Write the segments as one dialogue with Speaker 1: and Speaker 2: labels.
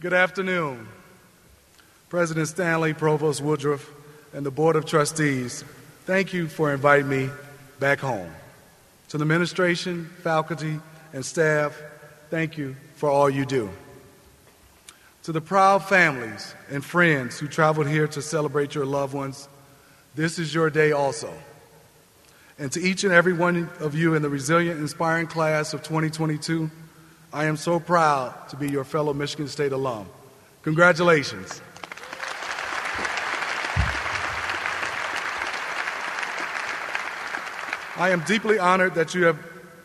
Speaker 1: Good afternoon. President Stanley, Provost Woodruff, and the Board of Trustees, thank you for inviting me back home. To the administration, faculty, and staff, thank you for all you do. To the proud families and friends who traveled here to celebrate your loved ones, this is your day also. And to each and every one of you in the resilient, inspiring class of 2022, I am so proud to be your fellow Michigan State alum. Congratulations. I am deeply honored that you have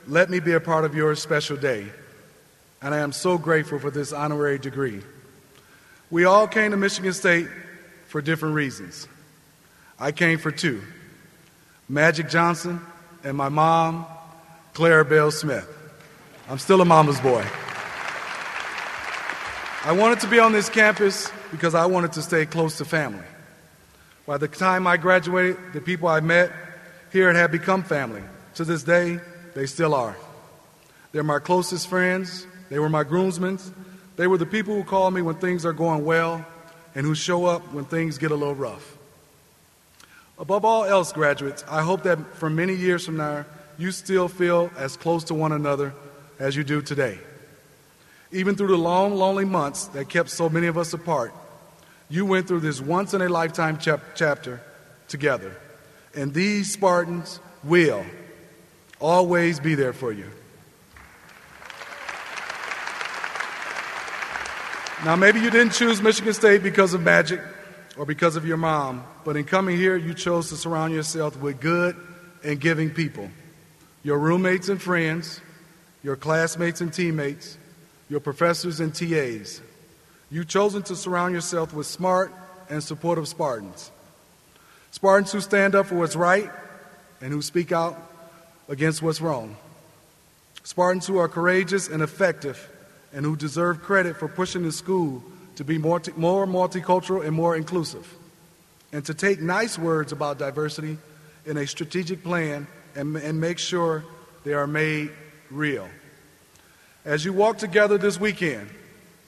Speaker 1: let me be a part of your special day, and I am so grateful for this honorary degree. We all came to Michigan State for different reasons. I came for two Magic Johnson and my mom, Clara Bell Smith. I'm still a mama's boy. I wanted to be on this campus because I wanted to stay close to family. By the time I graduated, the people I met here had become family. To this day, they still are. They're my closest friends. They were my groomsmen. They were the people who call me when things are going well and who show up when things get a little rough. Above all else, graduates, I hope that for many years from now, you still feel as close to one another as you do today. Even through the long, lonely months that kept so many of us apart, you went through this once in a lifetime chap- chapter together. And these Spartans will always be there for you. Now, maybe you didn't choose Michigan State because of magic or because of your mom, but in coming here, you chose to surround yourself with good and giving people your roommates and friends, your classmates and teammates, your professors and TAs. You've chosen to surround yourself with smart and supportive Spartans. Spartans who stand up for what's right and who speak out against what's wrong. Spartans who are courageous and effective and who deserve credit for pushing the school to be more, more multicultural and more inclusive. And to take nice words about diversity in a strategic plan and, and make sure they are made real. As you walk together this weekend,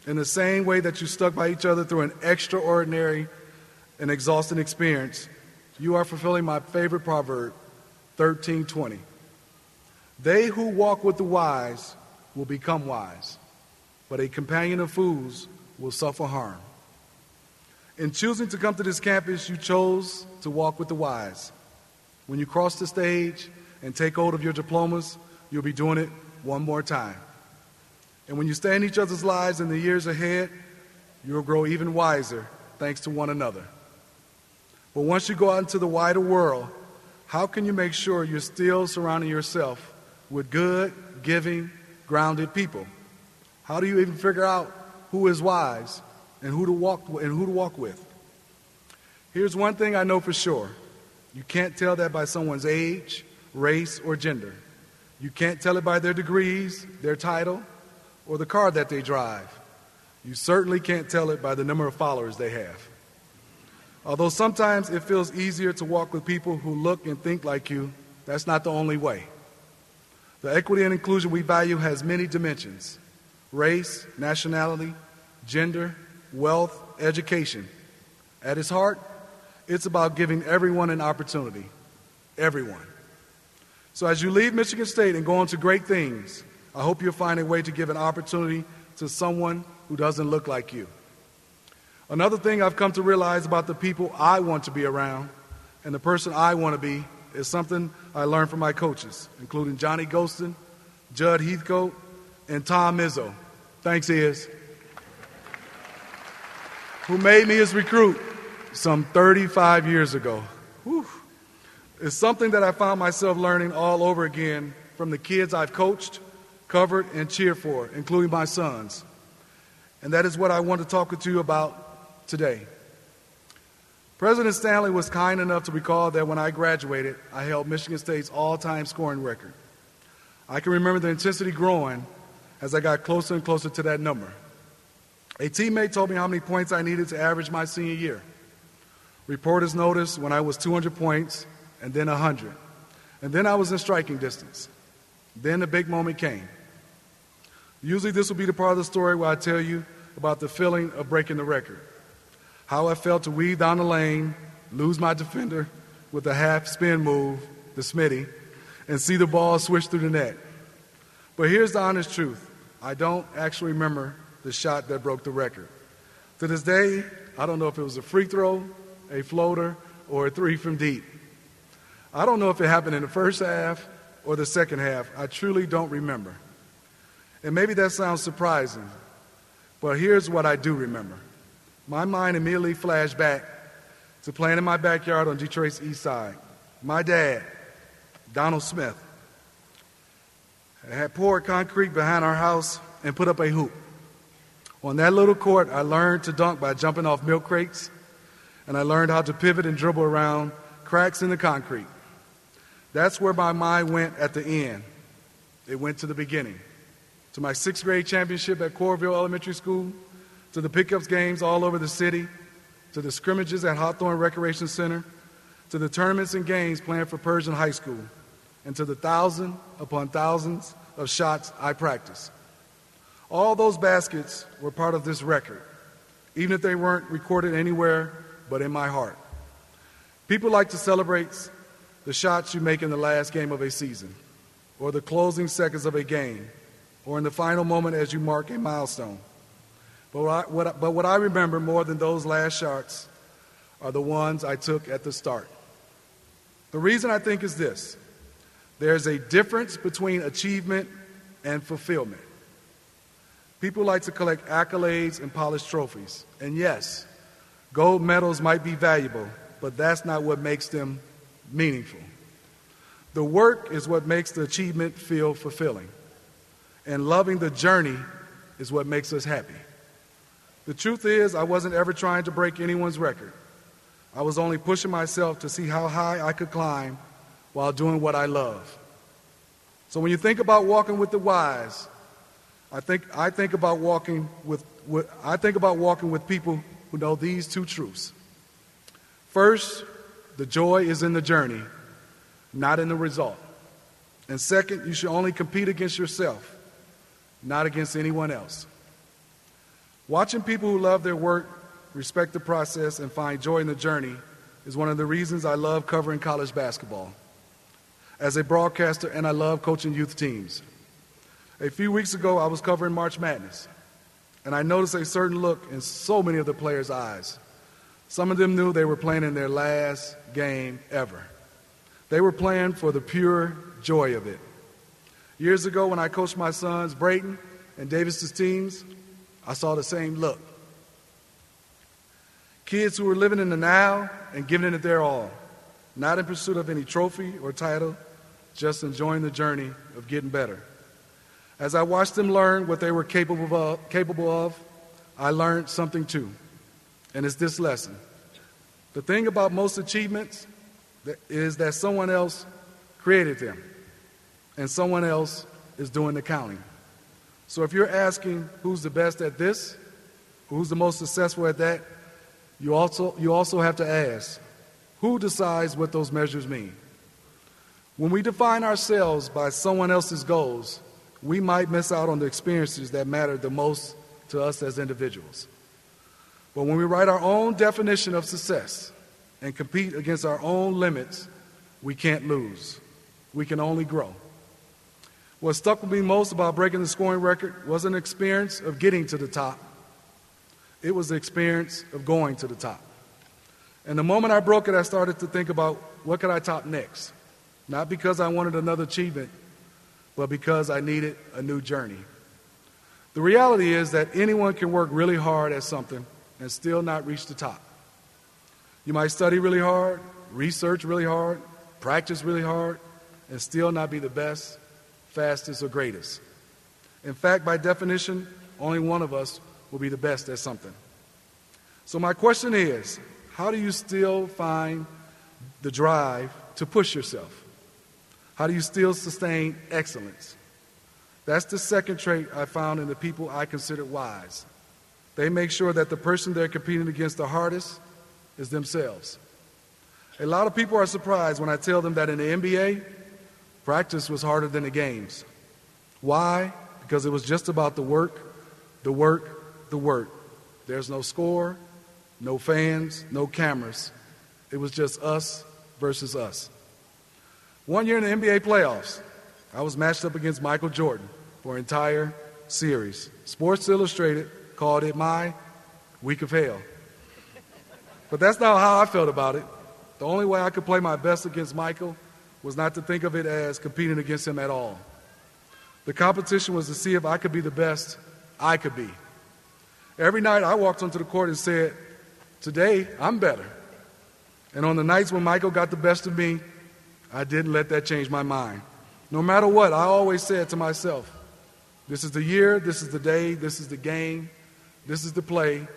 Speaker 1: in the same way that you stuck by each other through an extraordinary and exhausting experience, you are fulfilling my favorite proverb, 1320. They who walk with the wise will become wise, but a companion of fools will suffer harm. In choosing to come to this campus, you chose to walk with the wise. When you cross the stage and take hold of your diplomas, you'll be doing it one more time. And when you stay in each other's lives in the years ahead, you'll grow even wiser thanks to one another. But once you go out into the wider world, how can you make sure you're still surrounding yourself with good, giving, grounded people? How do you even figure out who is wise and who to walk and who to walk with? Here's one thing I know for sure. You can't tell that by someone's age, race, or gender. You can't tell it by their degrees, their title, or the car that they drive. You certainly can't tell it by the number of followers they have. Although sometimes it feels easier to walk with people who look and think like you, that's not the only way. The equity and inclusion we value has many dimensions race, nationality, gender, wealth, education. At its heart, it's about giving everyone an opportunity. Everyone. So as you leave Michigan State and go on to great things, I hope you'll find a way to give an opportunity to someone who doesn't look like you. Another thing I've come to realize about the people I want to be around and the person I want to be is something I learned from my coaches, including Johnny Golston, Jud Heathcote, and Tom Izzo. Thanks, Iz. Who made me his recruit some 35 years ago. Whew. It's something that I found myself learning all over again from the kids I've coached, covered, and cheered for, including my sons. And that is what I want to talk to you about today. President Stanley was kind enough to recall that when I graduated, I held Michigan State's all time scoring record. I can remember the intensity growing as I got closer and closer to that number. A teammate told me how many points I needed to average my senior year. Reporters noticed when I was 200 points and then 100. And then I was in striking distance. Then the big moment came. Usually, this will be the part of the story where I tell you about the feeling of breaking the record. How I felt to weave down the lane, lose my defender with a half spin move, the Smitty, and see the ball swish through the net. But here's the honest truth I don't actually remember the shot that broke the record. To this day, I don't know if it was a free throw, a floater, or a three from deep. I don't know if it happened in the first half or the second half. I truly don't remember. And maybe that sounds surprising, but here's what I do remember. My mind immediately flashed back to playing in my backyard on Detroit's east side. My dad, Donald Smith, had poured concrete behind our house and put up a hoop. On that little court, I learned to dunk by jumping off milk crates, and I learned how to pivot and dribble around cracks in the concrete. That's where my mind went at the end. It went to the beginning, to my sixth grade championship at Coralville Elementary School, to the pickups games all over the city, to the scrimmages at Hawthorne Recreation Center, to the tournaments and games planned for Pershing High School, and to the thousand upon thousands of shots I practiced. All those baskets were part of this record, even if they weren't recorded anywhere but in my heart. People like to celebrate the shots you make in the last game of a season, or the closing seconds of a game, or in the final moment as you mark a milestone. But what I, what I, but what I remember more than those last shots are the ones I took at the start. The reason I think is this there's a difference between achievement and fulfillment. People like to collect accolades and polished trophies. And yes, gold medals might be valuable, but that's not what makes them meaningful. The work is what makes the achievement feel fulfilling. And loving the journey is what makes us happy. The truth is, I wasn't ever trying to break anyone's record. I was only pushing myself to see how high I could climb while doing what I love. So when you think about walking with the wise, I think, I think about walking with, with I think about walking with people who know these two truths. First, the joy is in the journey, not in the result. And second, you should only compete against yourself, not against anyone else. Watching people who love their work, respect the process, and find joy in the journey is one of the reasons I love covering college basketball. As a broadcaster, and I love coaching youth teams. A few weeks ago, I was covering March Madness, and I noticed a certain look in so many of the players' eyes. Some of them knew they were playing in their last game ever. They were playing for the pure joy of it. Years ago, when I coached my sons, Brayton and Davis's teams, I saw the same look. Kids who were living in the now and giving it their all, not in pursuit of any trophy or title, just enjoying the journey of getting better. As I watched them learn what they were capable of, capable of, I learned something too. And it's this lesson. The thing about most achievements is that someone else created them, and someone else is doing the counting. So if you're asking who's the best at this, who's the most successful at that, you also, you also have to ask who decides what those measures mean? When we define ourselves by someone else's goals, we might miss out on the experiences that matter the most to us as individuals. But when we write our own definition of success and compete against our own limits, we can't lose. We can only grow. What stuck with me most about breaking the scoring record was an experience of getting to the top. It was the experience of going to the top. And the moment I broke it, I started to think about what could I top next? Not because I wanted another achievement, but because I needed a new journey. The reality is that anyone can work really hard at something and still not reach the top. You might study really hard, research really hard, practice really hard, and still not be the best, fastest, or greatest. In fact, by definition, only one of us will be the best at something. So, my question is how do you still find the drive to push yourself? How do you still sustain excellence? That's the second trait I found in the people I considered wise. They make sure that the person they're competing against the hardest is themselves. A lot of people are surprised when I tell them that in the NBA, practice was harder than the games. Why? Because it was just about the work, the work, the work. There's no score, no fans, no cameras. It was just us versus us. One year in the NBA playoffs, I was matched up against Michael Jordan for an entire series. Sports Illustrated called it my week of hell. But that's not how I felt about it. The only way I could play my best against Michael was not to think of it as competing against him at all. The competition was to see if I could be the best I could be. Every night I walked onto the court and said, Today I'm better. And on the nights when Michael got the best of me, I didn't let that change my mind. No matter what, I always said to myself, This is the year, this is the day, this is the game, this is the play,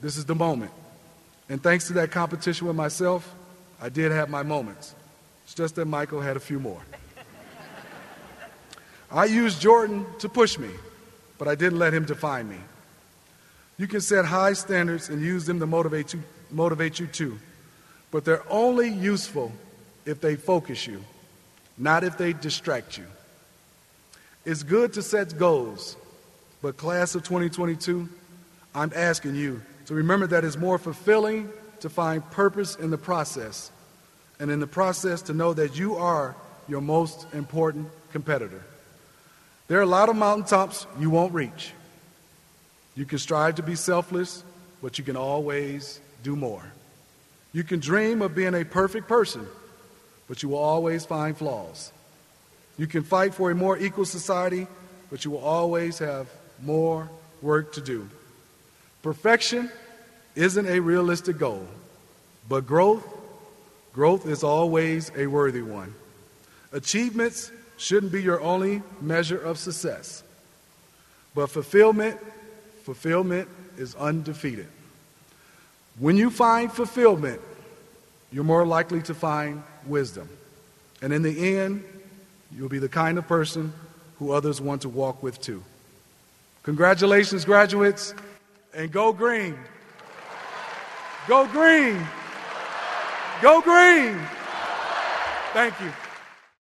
Speaker 1: this is the moment. And thanks to that competition with myself, I did have my moments. It's just that Michael had a few more. I used Jordan to push me, but I didn't let him define me. You can set high standards and use them to motivate you, motivate you too, but they're only useful if they focus you, not if they distract you. It's good to set goals, but class of 2022, I'm asking you to remember that it's more fulfilling to find purpose in the process, and in the process to know that you are your most important competitor. There are a lot of mountaintops you won't reach. You can strive to be selfless, but you can always do more. You can dream of being a perfect person, but you will always find flaws. You can fight for a more equal society, but you will always have more work to do. Perfection isn't a realistic goal, but growth, growth is always a worthy one. Achievements shouldn't be your only measure of success. But fulfillment, fulfillment is undefeated. When you find fulfillment, you're more likely to find wisdom. And in the end, you'll be the kind of person who others want to walk with too. Congratulations, graduates, and go green. Go green. Go green. Thank you.